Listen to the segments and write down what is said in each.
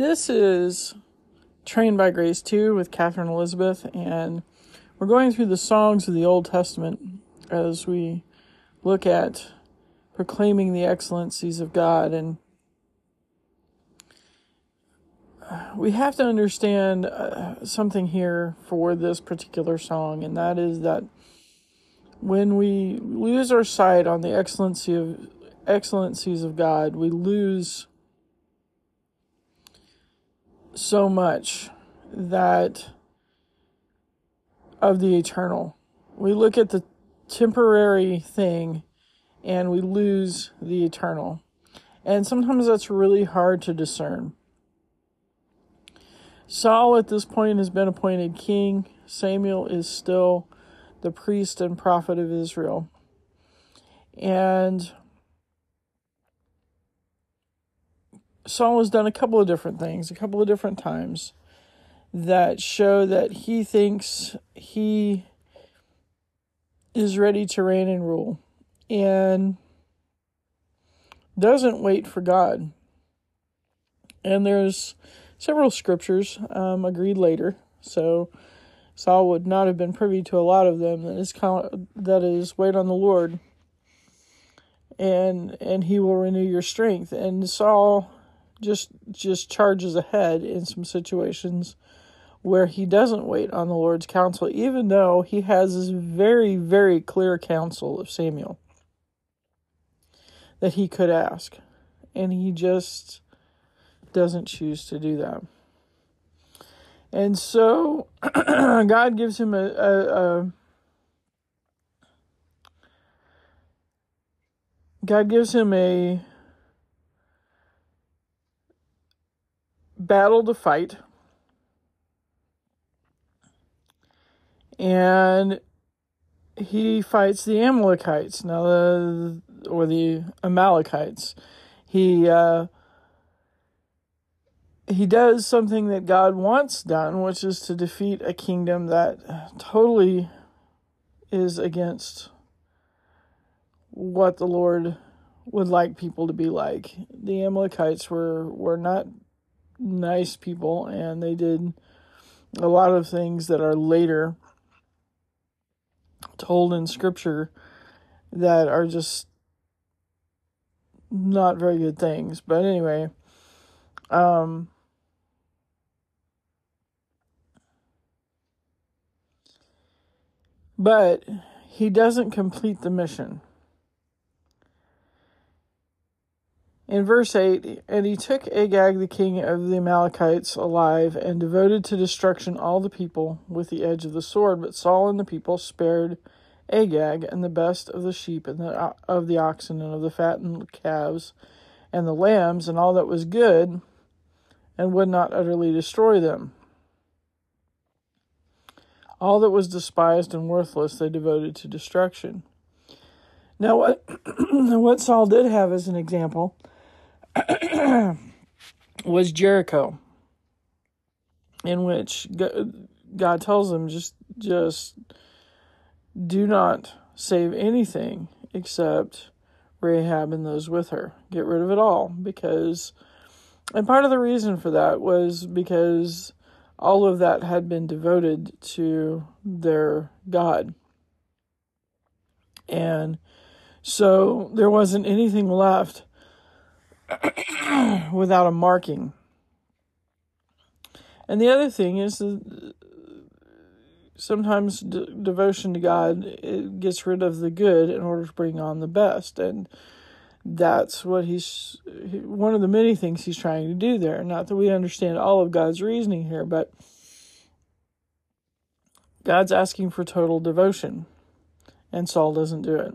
This is Trained by Grace 2 with Katherine Elizabeth, and we're going through the songs of the Old Testament as we look at proclaiming the excellencies of God. And we have to understand uh, something here for this particular song, and that is that when we lose our sight on the excellency of excellencies of God, we lose so much that of the eternal. We look at the temporary thing and we lose the eternal. And sometimes that's really hard to discern. Saul at this point has been appointed king. Samuel is still the priest and prophet of Israel. And Saul has done a couple of different things, a couple of different times that show that he thinks he is ready to reign and rule and doesn't wait for God. And there's several scriptures um, agreed later, so Saul would not have been privy to a lot of them. That is that is wait on the Lord, and and He will renew your strength. And Saul just just charges ahead in some situations where he doesn't wait on the Lord's counsel, even though he has this very, very clear counsel of Samuel that he could ask. And he just doesn't choose to do that. And so God gives him a, a, a God gives him a battle to fight. And he fights the Amalekites now, the, or the Amalekites. He uh, he does something that God wants done, which is to defeat a kingdom that totally is against what the Lord would like people to be like. The Amalekites were were not nice people and they did a lot of things that are later told in scripture that are just not very good things. But anyway, um but he doesn't complete the mission. In verse 8, and he took Agag, the king of the Amalekites, alive, and devoted to destruction all the people with the edge of the sword. But Saul and the people spared Agag and the best of the sheep and the, of the oxen and of the fattened calves and the lambs and all that was good, and would not utterly destroy them. All that was despised and worthless they devoted to destruction. Now, what, what Saul did have as an example was Jericho, in which God tells him just just do not save anything except Rahab and those with her. Get rid of it all because and part of the reason for that was because all of that had been devoted to their God. And so there wasn't anything left without a marking. And the other thing is that uh, sometimes de- devotion to God it gets rid of the good in order to bring on the best, and that's what he's one of the many things he's trying to do there. Not that we understand all of God's reasoning here, but God's asking for total devotion, and Saul doesn't do it.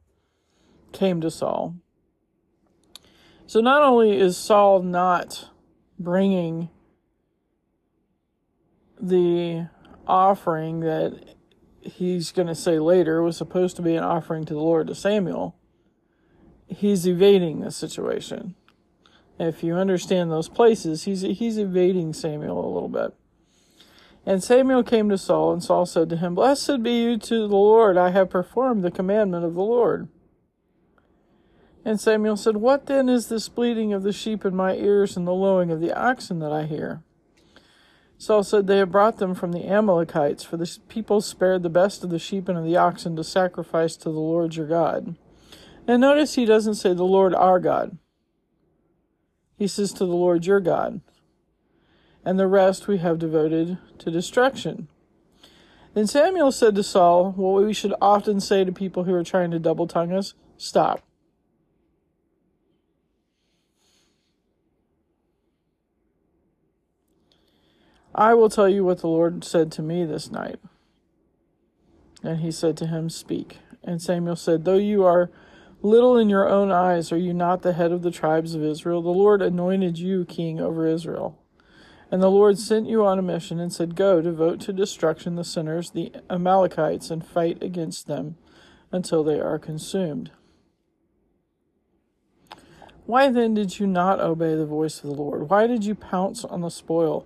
came to Saul. So not only is Saul not bringing the offering that he's going to say later was supposed to be an offering to the Lord to Samuel, he's evading the situation. If you understand those places, he's he's evading Samuel a little bit. And Samuel came to Saul, and Saul said to him, Blessed be you to the Lord, I have performed the commandment of the Lord. And Samuel said, What then is this bleating of the sheep in my ears and the lowing of the oxen that I hear? Saul said, They have brought them from the Amalekites, for the people spared the best of the sheep and of the oxen to sacrifice to the Lord your God. And notice he doesn't say the Lord our God. He says to the Lord your God. And the rest we have devoted to destruction. Then Samuel said to Saul, What we should often say to people who are trying to double tongue us stop. I will tell you what the Lord said to me this night. And he said to him, Speak. And Samuel said, Though you are little in your own eyes, are you not the head of the tribes of Israel? The Lord anointed you king over Israel. And the Lord sent you on a mission and said, Go, devote to destruction the sinners, the Amalekites, and fight against them until they are consumed. Why then did you not obey the voice of the Lord? Why did you pounce on the spoil?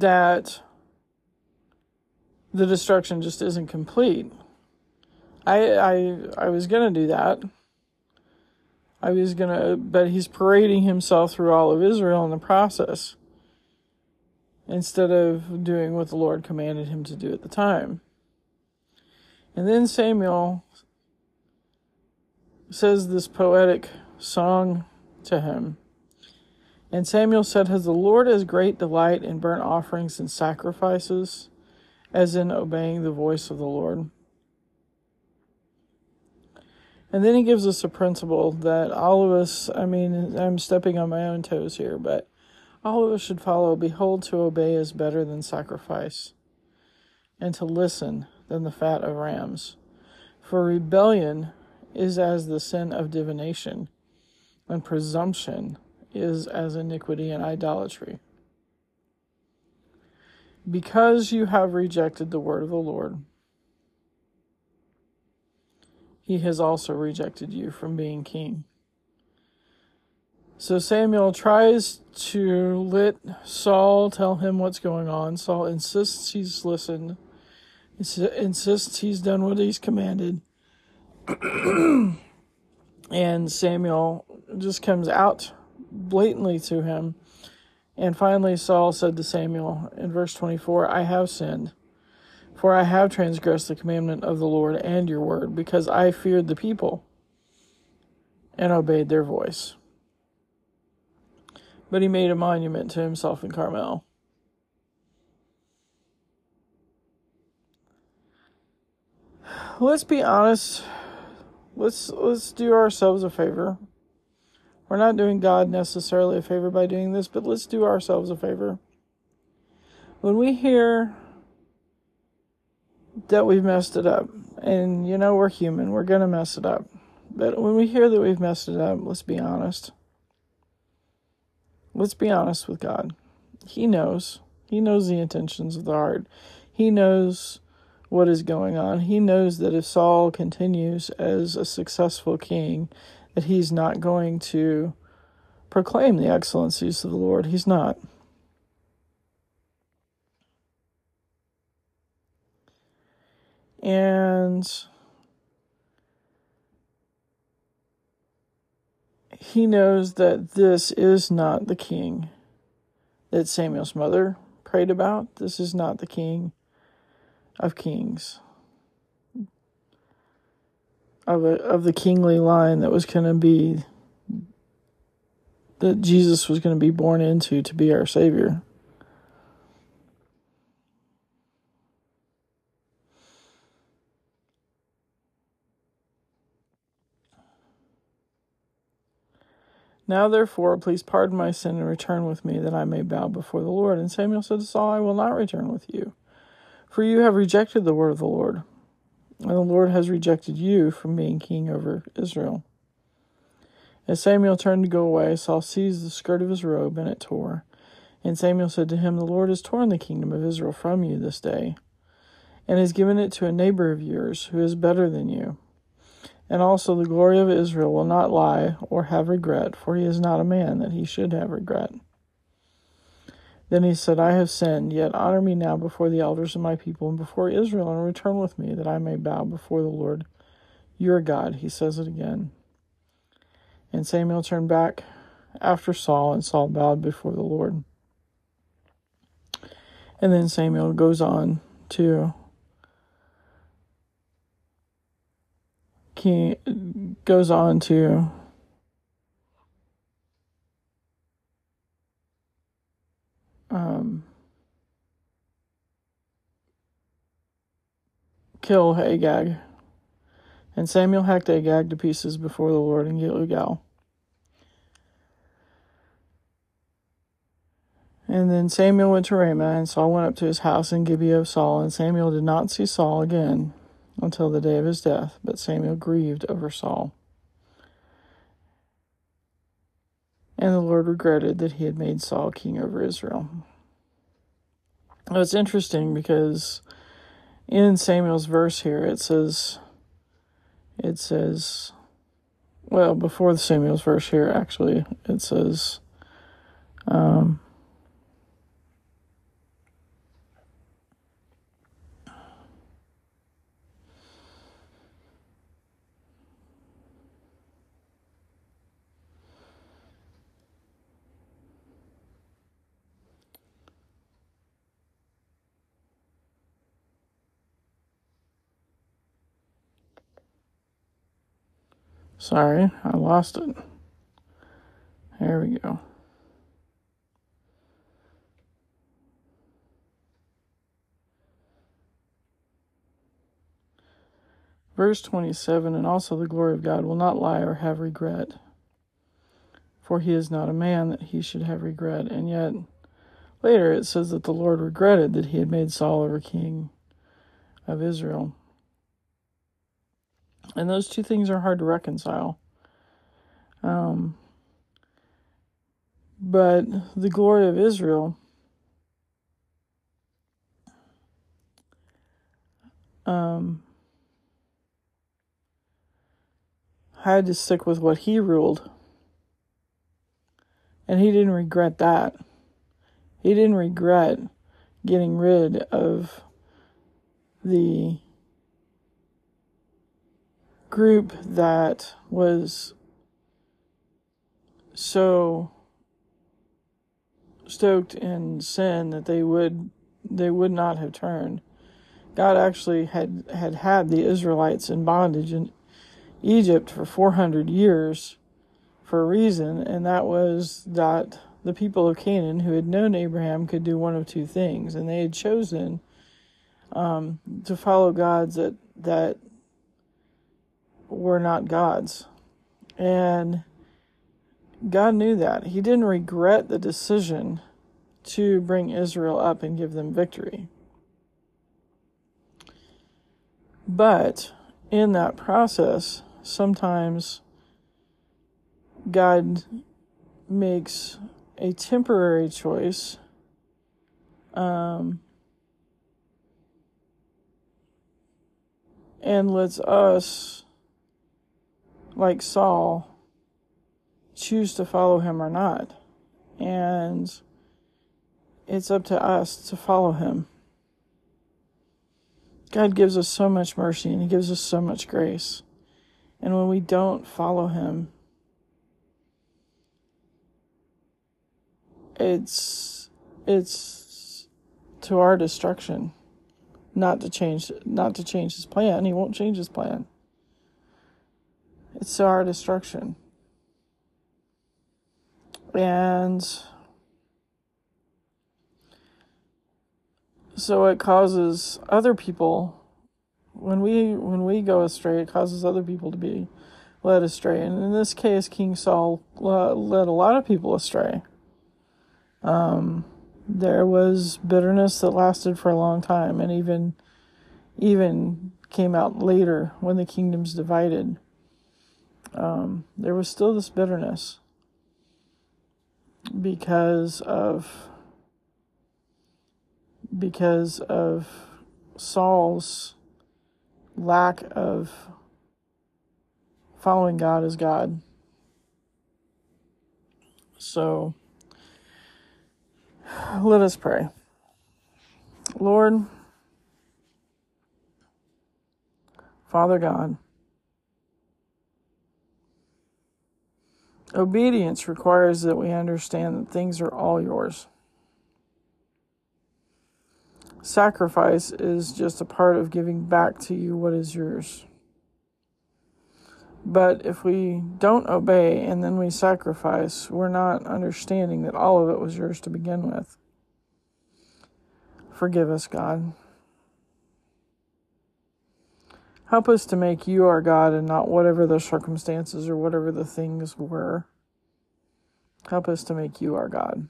that the destruction just isn't complete. I I I was gonna do that. I was gonna, but he's parading himself through all of Israel in the process instead of doing what the Lord commanded him to do at the time. And then Samuel says this poetic song to him. And Samuel said, Has the Lord as great delight in burnt offerings and sacrifices as in obeying the voice of the Lord? And then he gives us a principle that all of us, I mean, I'm stepping on my own toes here, but all of us should follow. Behold, to obey is better than sacrifice, and to listen than the fat of rams. For rebellion is as the sin of divination, and presumption is as iniquity and idolatry. Because you have rejected the word of the Lord, he has also rejected you from being king. So Samuel tries to let Saul tell him what's going on. Saul insists he's listened, insists he's done what he's commanded. and Samuel just comes out blatantly to him. And finally, Saul said to Samuel in verse 24, I have sinned, for I have transgressed the commandment of the Lord and your word, because I feared the people and obeyed their voice. But he made a monument to himself in Carmel. Let's be honest. Let's let's do ourselves a favor. We're not doing God necessarily a favor by doing this, but let's do ourselves a favor. When we hear that we've messed it up, and you know we're human, we're going to mess it up. But when we hear that we've messed it up, let's be honest. Let's be honest with God. He knows. He knows the intentions of the heart. He knows what is going on. He knows that if Saul continues as a successful king, that he's not going to proclaim the excellencies of the Lord. He's not. And he knows that this is not the king that Samuel's mother prayed about. This is not the king of kings of a, of the kingly line that was going to be that Jesus was going to be born into to be our Savior. Now, therefore, please pardon my sin and return with me, that I may bow before the Lord. And Samuel said to Saul, I will not return with you, for you have rejected the word of the Lord, and the Lord has rejected you from being king over Israel. As Samuel turned to go away, Saul seized the skirt of his robe, and it tore. And Samuel said to him, The Lord has torn the kingdom of Israel from you this day, and has given it to a neighbor of yours who is better than you. And also the glory of Israel will not lie or have regret, for he is not a man that he should have regret. Then he said, I have sinned, yet honor me now before the elders of my people and before Israel, and return with me, that I may bow before the Lord your God. He says it again. And Samuel turned back after Saul, and Saul bowed before the Lord. And then Samuel goes on to he goes on to kill Agag. And Samuel hacked Agag to pieces before the Lord in Gilgal. And then Samuel went to Ramah, and Saul went up to his house in Gibeah of Saul, and Samuel did not see Saul again until the day of his death, but Samuel grieved over Saul. And the Lord regretted that he had made Saul king over Israel. Now it's interesting because in Samuel's verse here it says, it says, well, before the Samuel's verse here, actually, it says, um, Sorry, I lost it. There we go. Verse 27 And also the glory of God will not lie or have regret, for he is not a man that he should have regret. And yet, later it says that the Lord regretted that he had made Saul over king of Israel. And those two things are hard to reconcile. Um, but the glory of Israel um, had to stick with what he ruled. And he didn't regret that. He didn't regret getting rid of the group that was so stoked in sin that they would they would not have turned. God actually had had had the Israelites in bondage in Egypt for 400 years for a reason, and that was that the people of Canaan who had known Abraham could do one of two things, and they had chosen um, to follow gods that that were not God's. And God knew that. He didn't regret the decision to bring Israel up and give them victory. But in that process, sometimes God makes a temporary choice um, and lets us like Saul, choose to follow him or not. And it's up to us to follow him. God gives us so much mercy and he gives us so much grace. And when we don't follow him, it's it's to our destruction not to change not to change his plan he won't change his plan it's to our destruction. And so it causes other people when we when we go astray it causes other people to be led astray. And in this case king saul led a lot of people astray. Um, there was bitterness that lasted for a long time and even even came out later when the kingdoms divided um, there was still this bitterness because of because of Saul's lack of following God as God. So let us pray. Lord, Father God, obedience requires that we understand that things are all yours. Sacrifice is just a part of giving back to you what is yours. But if we don't obey and then we sacrifice, we're not understanding that all of it was yours to begin with. Forgive us, God. Help us to make you our God and not whatever the circumstances or whatever the things were. Help us to make you our God.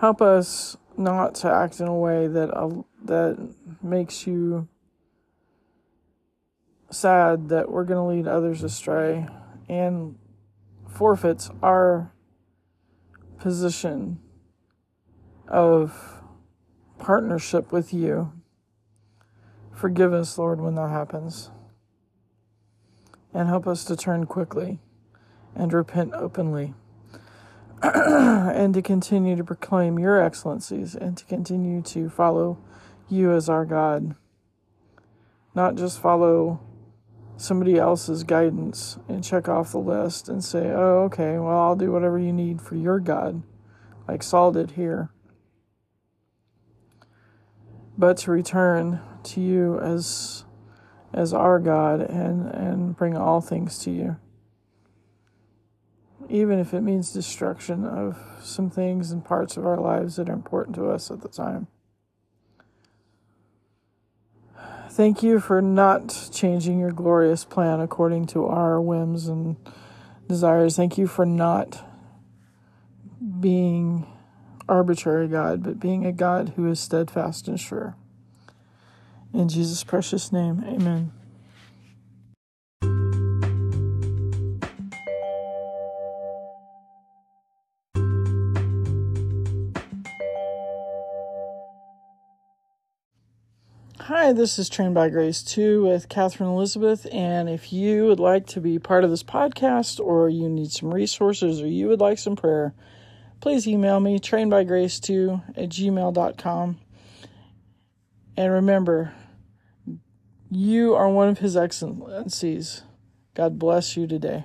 help us not to act in a way that uh, that makes you sad that we're going to lead others astray and forfeits our position of partnership with you. Forgive us, Lord, when that happens. And help us to turn quickly and repent openly. and to continue to proclaim your excellencies and to continue to follow you as our God. Not just follow somebody else's guidance and check off the list and say, oh, okay, well, I'll do whatever you need for your God, like Saul did here. But to return to you as as our God and, and bring all things to you even if it means destruction of some things and parts of our lives that are important to us at the time. Thank you for not changing your glorious plan according to our whims and desires. Thank you for not being arbitrary God, but being a God who is steadfast and sure. In Jesus' precious name, amen. Hi, this is Trained by Grace 2 with Katherine Elizabeth. And if you would like to be part of this podcast, or you need some resources, or you would like some prayer, please email me, trainedbygrace2 at gmail.com. And remember, you are one of His excellencies. God bless you today.